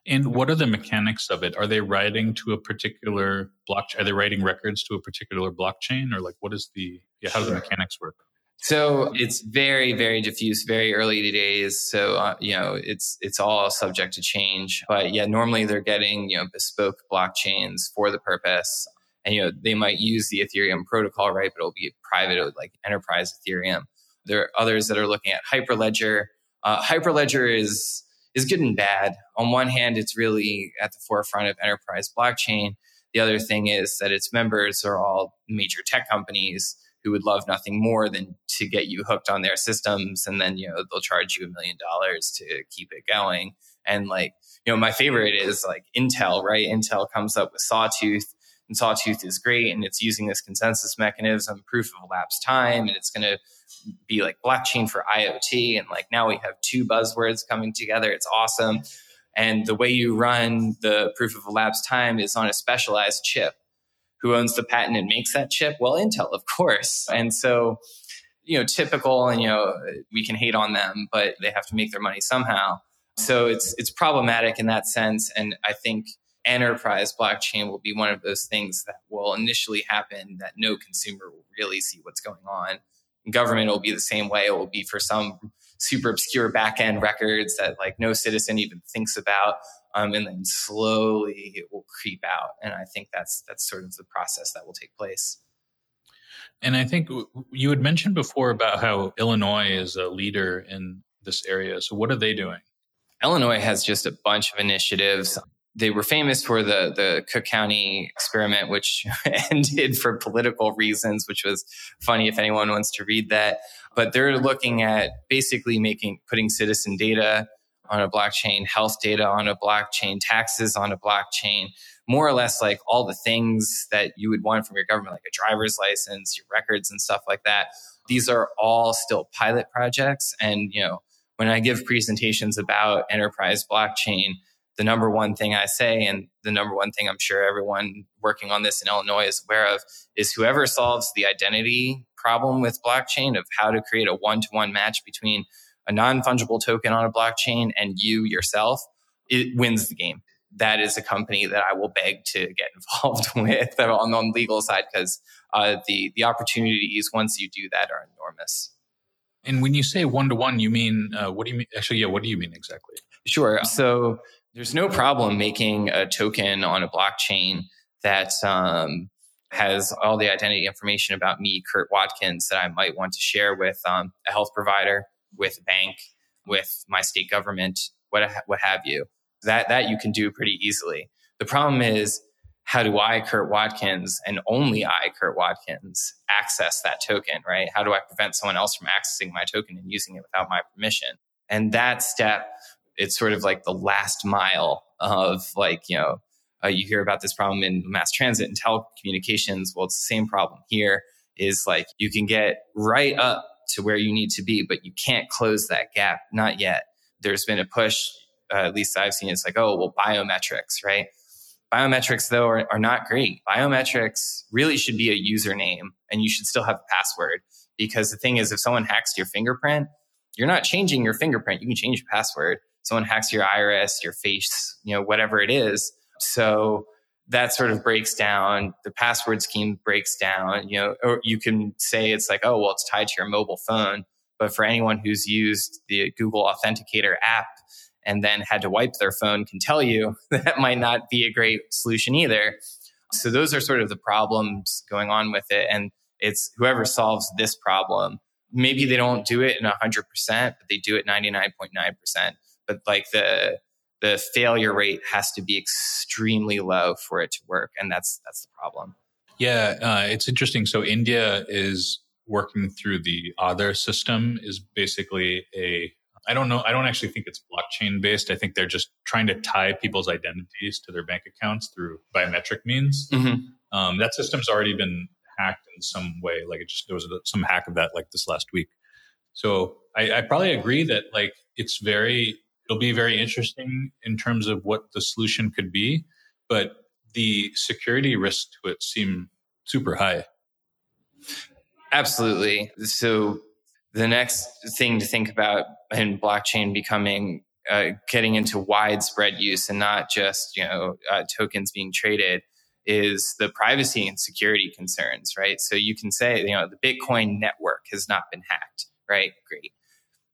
And what are the mechanics of it? Are they writing to a particular blockchain? Are they writing records to a particular blockchain, or like what is the yeah, how do the mechanics work? So it's very, very diffuse, very early days. So uh, you know, it's it's all subject to change. But yeah, normally they're getting you know bespoke blockchains for the purpose and you know they might use the ethereum protocol right but it'll be private like enterprise ethereum there are others that are looking at hyperledger uh, hyperledger is is good and bad. On one hand it's really at the forefront of enterprise blockchain. The other thing is that its members are all major tech companies who would love nothing more than to get you hooked on their systems and then you know they'll charge you a million dollars to keep it going. And like you know my favorite is like intel right? Intel comes up with sawtooth and Sawtooth is great and it's using this consensus mechanism, proof of elapsed time, and it's going to be like blockchain for IoT. And like now we have two buzzwords coming together. It's awesome. And the way you run the proof of elapsed time is on a specialized chip. Who owns the patent and makes that chip? Well, Intel, of course. And so, you know, typical and, you know, we can hate on them, but they have to make their money somehow. So it's, it's problematic in that sense. And I think enterprise blockchain will be one of those things that will initially happen that no consumer will really see what's going on. government will be the same way. It will be for some super obscure backend records that like no citizen even thinks about. Um, and then slowly it will creep out. And I think that's that's sort of the process that will take place. And I think you had mentioned before about how Illinois is a leader in this area. So what are they doing? Illinois has just a bunch of initiatives they were famous for the the Cook County experiment, which ended for political reasons, which was funny if anyone wants to read that. But they're looking at basically making putting citizen data on a blockchain, health data on a blockchain, taxes on a blockchain, more or less like all the things that you would want from your government, like a driver's license, your records and stuff like that. These are all still pilot projects. And, you know, when I give presentations about enterprise blockchain, the number one thing I say, and the number one thing I'm sure everyone working on this in Illinois is aware of, is whoever solves the identity problem with blockchain of how to create a one to one match between a non fungible token on a blockchain and you yourself, it wins the game. That is a company that I will beg to get involved with on the legal side because uh, the the opportunities once you do that are enormous. And when you say one to one, you mean uh, what do you mean? Actually, yeah, what do you mean exactly? Sure. So there's no problem making a token on a blockchain that um, has all the identity information about me, Kurt Watkins, that I might want to share with um, a health provider, with a bank, with my state government, what what have you. That that you can do pretty easily. The problem is how do I, Kurt Watkins, and only I, Kurt Watkins, access that token, right? How do I prevent someone else from accessing my token and using it without my permission? And that step, it's sort of like the last mile of like, you know, uh, you hear about this problem in mass transit and telecommunications. Well, it's the same problem here is like you can get right up to where you need to be, but you can't close that gap. Not yet. There's been a push, uh, at least I've seen. It's like, oh, well, biometrics, right? Biometrics, though, are, are not great. Biometrics really should be a username and you should still have a password because the thing is, if someone hacks your fingerprint, you're not changing your fingerprint. You can change your password. Someone hacks your iris, your face, you know, whatever it is. So that sort of breaks down. The password scheme breaks down, you know, or you can say it's like, oh, well, it's tied to your mobile phone. But for anyone who's used the Google Authenticator app and then had to wipe their phone can tell you that might not be a great solution either. So those are sort of the problems going on with it. And it's whoever solves this problem, maybe they don't do it in 100%, but they do it 99.9%. But like the, the failure rate has to be extremely low for it to work. And that's, that's the problem. Yeah. Uh, it's interesting. So India is working through the Aadhaar system is basically a I don't know. I don't actually think it's blockchain based. I think they're just trying to tie people's identities to their bank accounts through biometric means. Mm-hmm. Um, that system's already been hacked in some way. Like it just there was some hack of that like this last week. So I, I probably agree that like it's very it'll be very interesting in terms of what the solution could be, but the security risk to it seem super high. Absolutely. So the next thing to think about in blockchain becoming uh, getting into widespread use and not just you know uh, tokens being traded is the privacy and security concerns right so you can say you know the bitcoin network has not been hacked right great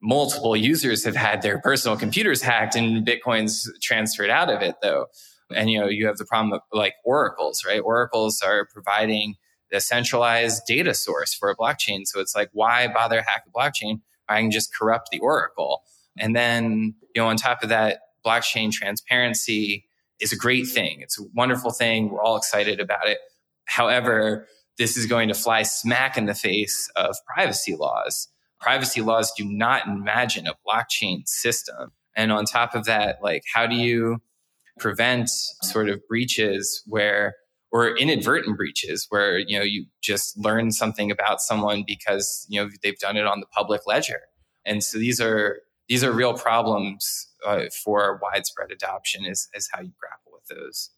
multiple users have had their personal computers hacked and bitcoin's transferred out of it though and you know you have the problem of like oracles right oracles are providing a centralized data source for a blockchain. So it's like, why bother hack the blockchain? I can just corrupt the oracle. And then, you know, on top of that, blockchain transparency is a great thing. It's a wonderful thing. We're all excited about it. However, this is going to fly smack in the face of privacy laws. Privacy laws do not imagine a blockchain system. And on top of that, like, how do you prevent sort of breaches where or inadvertent breaches where you know you just learn something about someone because you know they've done it on the public ledger and so these are these are real problems uh, for widespread adoption is, is how you grapple with those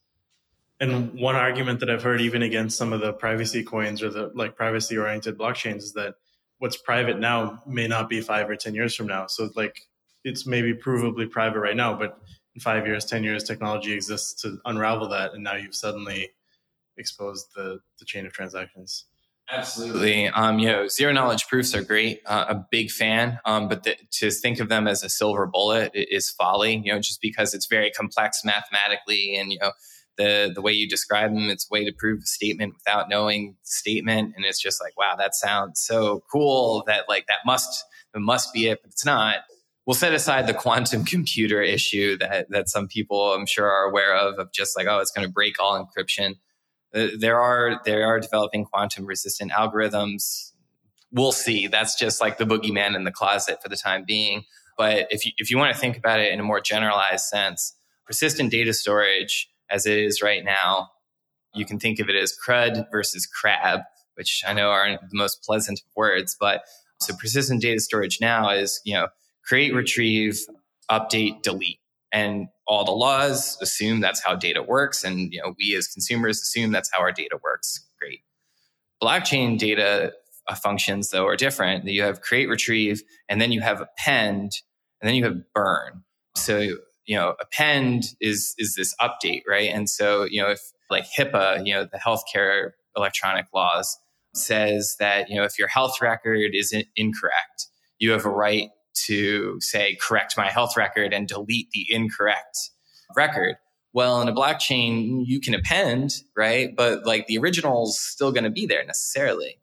and one argument that i've heard even against some of the privacy coins or the like privacy oriented blockchains is that what's private now may not be five or ten years from now so like it's maybe provably private right now but in five years ten years technology exists to unravel that and now you've suddenly exposed the, the chain of transactions. Absolutely. Um, you know, zero knowledge proofs are great. Uh, a big fan. Um, but the, to think of them as a silver bullet is folly, you know, just because it's very complex mathematically and, you know, the, the way you describe them, it's a way to prove a statement without knowing the statement. And it's just like, wow, that sounds so cool that like that must, that must be it, but it's not. We'll set aside the quantum computer issue that, that some people I'm sure are aware of, of just like, oh, it's going to break all encryption. Uh, there are there are developing quantum resistant algorithms. We'll see. That's just like the boogeyman in the closet for the time being. But if you, if you want to think about it in a more generalized sense, persistent data storage as it is right now, you can think of it as CRUD versus CRAB, which I know aren't the most pleasant words, but so persistent data storage now is, you know, create, retrieve, update, delete. And all the laws assume that's how data works and you know we as consumers assume that's how our data works. Great. Blockchain data uh, functions though are different. You have create retrieve and then you have append and then you have burn. So you know append is is this update right and so you know if like hipaa you know the healthcare electronic laws says that you know if your health record is incorrect you have a right to say, correct my health record and delete the incorrect record. Well, in a blockchain, you can append, right? But like the original's still going to be there necessarily.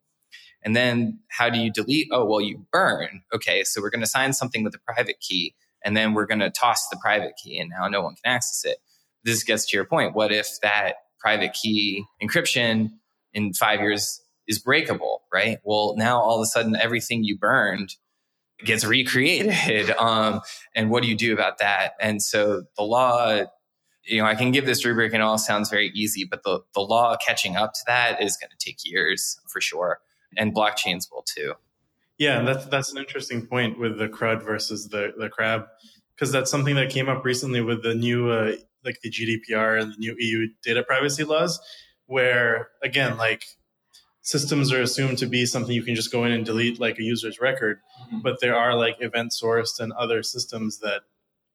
And then how do you delete? Oh, well, you burn. Okay. So we're going to sign something with a private key and then we're going to toss the private key and now no one can access it. This gets to your point. What if that private key encryption in five years is breakable, right? Well, now all of a sudden everything you burned gets recreated. Um, and what do you do about that? And so the law, you know, I can give this rubric and it all sounds very easy, but the, the law catching up to that is going to take years for sure. And blockchains will too. Yeah, that's that's an interesting point with the CRUD versus the the CRAB, because that's something that came up recently with the new uh, like the GDPR and the new EU data privacy laws, where again, like systems are assumed to be something you can just go in and delete like a user's record, mm-hmm. but there are like event sourced and other systems that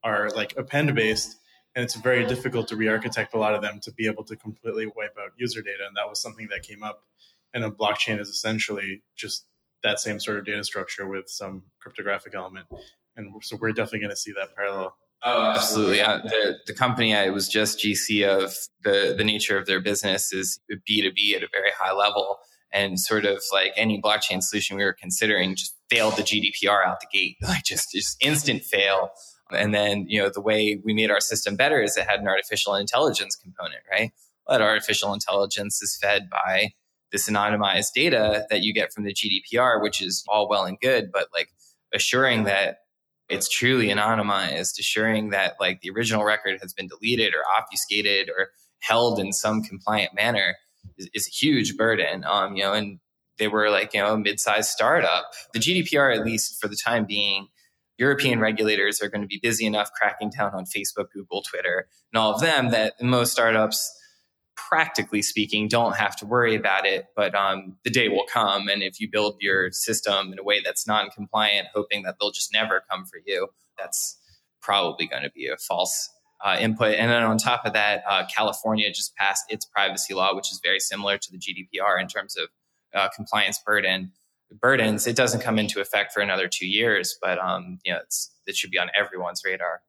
are like append based, and it's very difficult to re-architect a lot of them to be able to completely wipe out user data, and that was something that came up. And a blockchain is essentially just that same sort of data structure with some cryptographic element, and so we're definitely going to see that parallel. Oh, absolutely. The, the company I was just GC of, the, the nature of their business is B2B at a very high level. And sort of like any blockchain solution we were considering just failed the GDPR out the gate, like just, just instant fail. And then, you know, the way we made our system better is it had an artificial intelligence component, right? That artificial intelligence is fed by this anonymized data that you get from the GDPR, which is all well and good, but like assuring that it's truly anonymized, assuring that like the original record has been deleted or obfuscated or held in some compliant manner is, is a huge burden. Um, you know, and they were like, you know, a mid-sized startup. The GDPR, at least for the time being, European regulators are going to be busy enough cracking down on Facebook, Google, Twitter, and all of them that most startups practically speaking, don't have to worry about it. But um, the day will come. And if you build your system in a way that's non compliant, hoping that they'll just never come for you, that's probably going to be a false uh, input. And then on top of that, uh, California just passed its privacy law, which is very similar to the GDPR in terms of uh, compliance burden burdens. It doesn't come into effect for another two years, but um, you know, it should be on everyone's radar.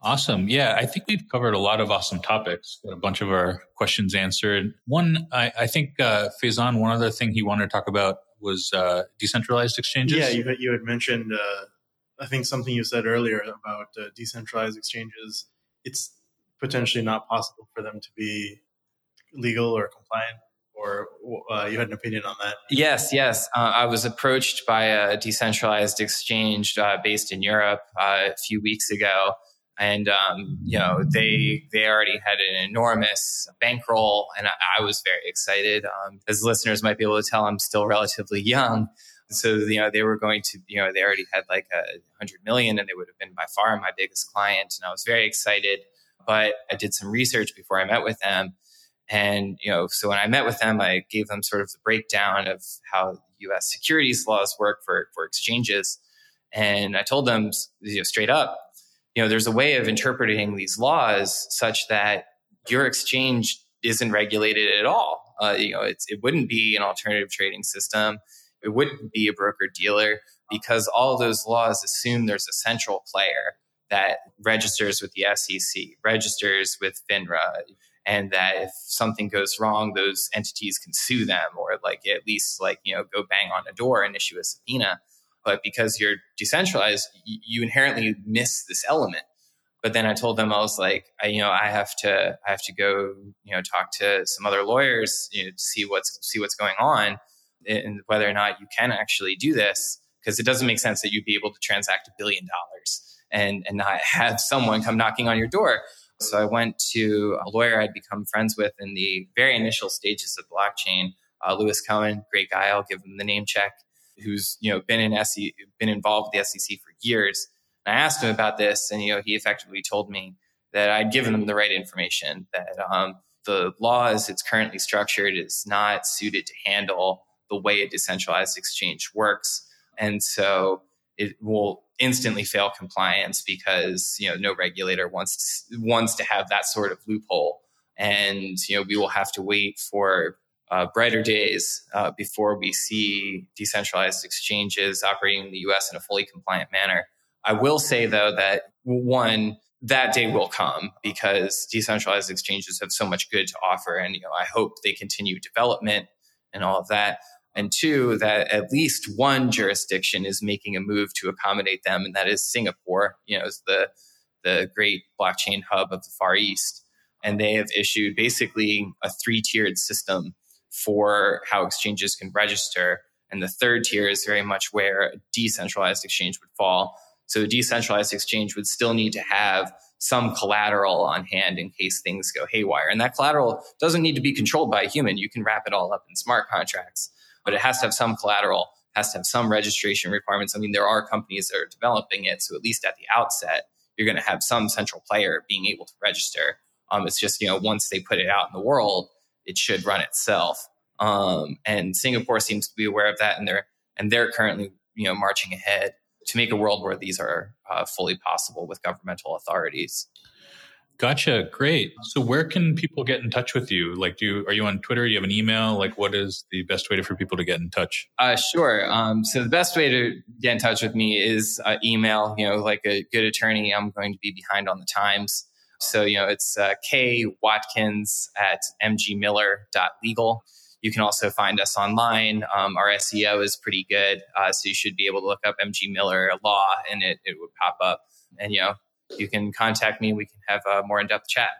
Awesome. Yeah, I think we've covered a lot of awesome topics. Got a bunch of our questions answered. One, I, I think uh, Faizan, one other thing he wanted to talk about was uh, decentralized exchanges. Yeah, you, you had mentioned, uh, I think something you said earlier about uh, decentralized exchanges. It's potentially not possible for them to be legal or compliant or uh, you had an opinion on that? Yes, yes. Uh, I was approached by a decentralized exchange uh, based in Europe uh, a few weeks ago and um, you know they they already had an enormous bankroll, and I, I was very excited. Um, as listeners might be able to tell, I'm still relatively young, so you know they were going to you know they already had like a hundred million, and they would have been by far my biggest client, and I was very excited. But I did some research before I met with them, and you know so when I met with them, I gave them sort of the breakdown of how U.S. securities laws work for for exchanges, and I told them you know, straight up you know, there's a way of interpreting these laws such that your exchange isn't regulated at all. Uh, you know, it wouldn't be an alternative trading system. It wouldn't be a broker dealer because all those laws assume there's a central player that registers with the SEC, registers with FINRA, and that if something goes wrong, those entities can sue them or like at least like, you know, go bang on a door and issue a subpoena but because you're decentralized, you inherently miss this element. But then I told them I was like, I, you know, I have to, I have to go, you know, talk to some other lawyers, you know, to see what's see what's going on, and whether or not you can actually do this, because it doesn't make sense that you'd be able to transact a billion dollars and and not have someone come knocking on your door. So I went to a lawyer I'd become friends with in the very initial stages of blockchain, uh, Lewis Cohen, great guy. I'll give him the name check who's you know been in SE, been involved with the SEC for years. And I asked him about this, and you know he effectively told me that I'd given him the right information. That um, the law as it's currently structured is not suited to handle the way a decentralized exchange works, and so it will instantly fail compliance because you know no regulator wants to wants to have that sort of loophole and you know we will have to wait for uh, brighter days uh, before we see decentralized exchanges operating in the US in a fully compliant manner. I will say, though, that one, that day will come because decentralized exchanges have so much good to offer. And you know, I hope they continue development and all of that. And two, that at least one jurisdiction is making a move to accommodate them, and that is Singapore, you know, is the, the great blockchain hub of the Far East. and they have issued basically a three tiered system for how exchanges can register. And the third tier is very much where a decentralized exchange would fall. So a decentralized exchange would still need to have some collateral on hand in case things go haywire. And that collateral doesn't need to be controlled by a human. You can wrap it all up in smart contracts, but it has to have some collateral, has to have some registration requirements. I mean, there are companies that are developing it. So at least at the outset, you're going to have some central player being able to register. Um, it's just, you know, once they put it out in the world, it should run itself. Um, and Singapore seems to be aware of that, and they're and they're currently, you know, marching ahead to make a world where these are uh, fully possible with governmental authorities. Gotcha. Great. So where can people get in touch with you? Like, do you, are you on Twitter? Do you have an email? Like, what is the best way for people to get in touch? Uh, sure. Um, so the best way to get in touch with me is uh, email. You know, like a good attorney, I'm going to be behind on the times. So, you know, it's uh, K Watkins at mgmiller.legal. You can also find us online. Um, our SEO is pretty good. Uh, so you should be able to look up MG Miller Law and it, it would pop up. And, you know, you can contact me. We can have a more in depth chat.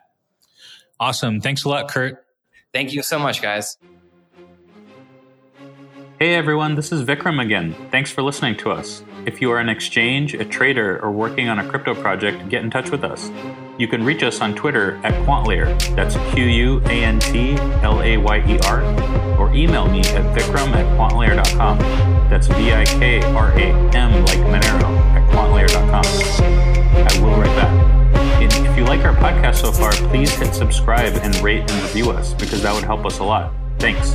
Awesome. Thanks a lot, Kurt. Thank you so much, guys. Hey everyone, this is Vikram again. Thanks for listening to us. If you are an exchange, a trader, or working on a crypto project, get in touch with us. You can reach us on Twitter at QuantLayer, that's Q U A N T L A Y E R, or email me at vikram at quantlayer.com. That's V I K R A M like Monero at quantlayer.com. I will write back. And if you like our podcast so far, please hit subscribe and rate and review us because that would help us a lot. Thanks.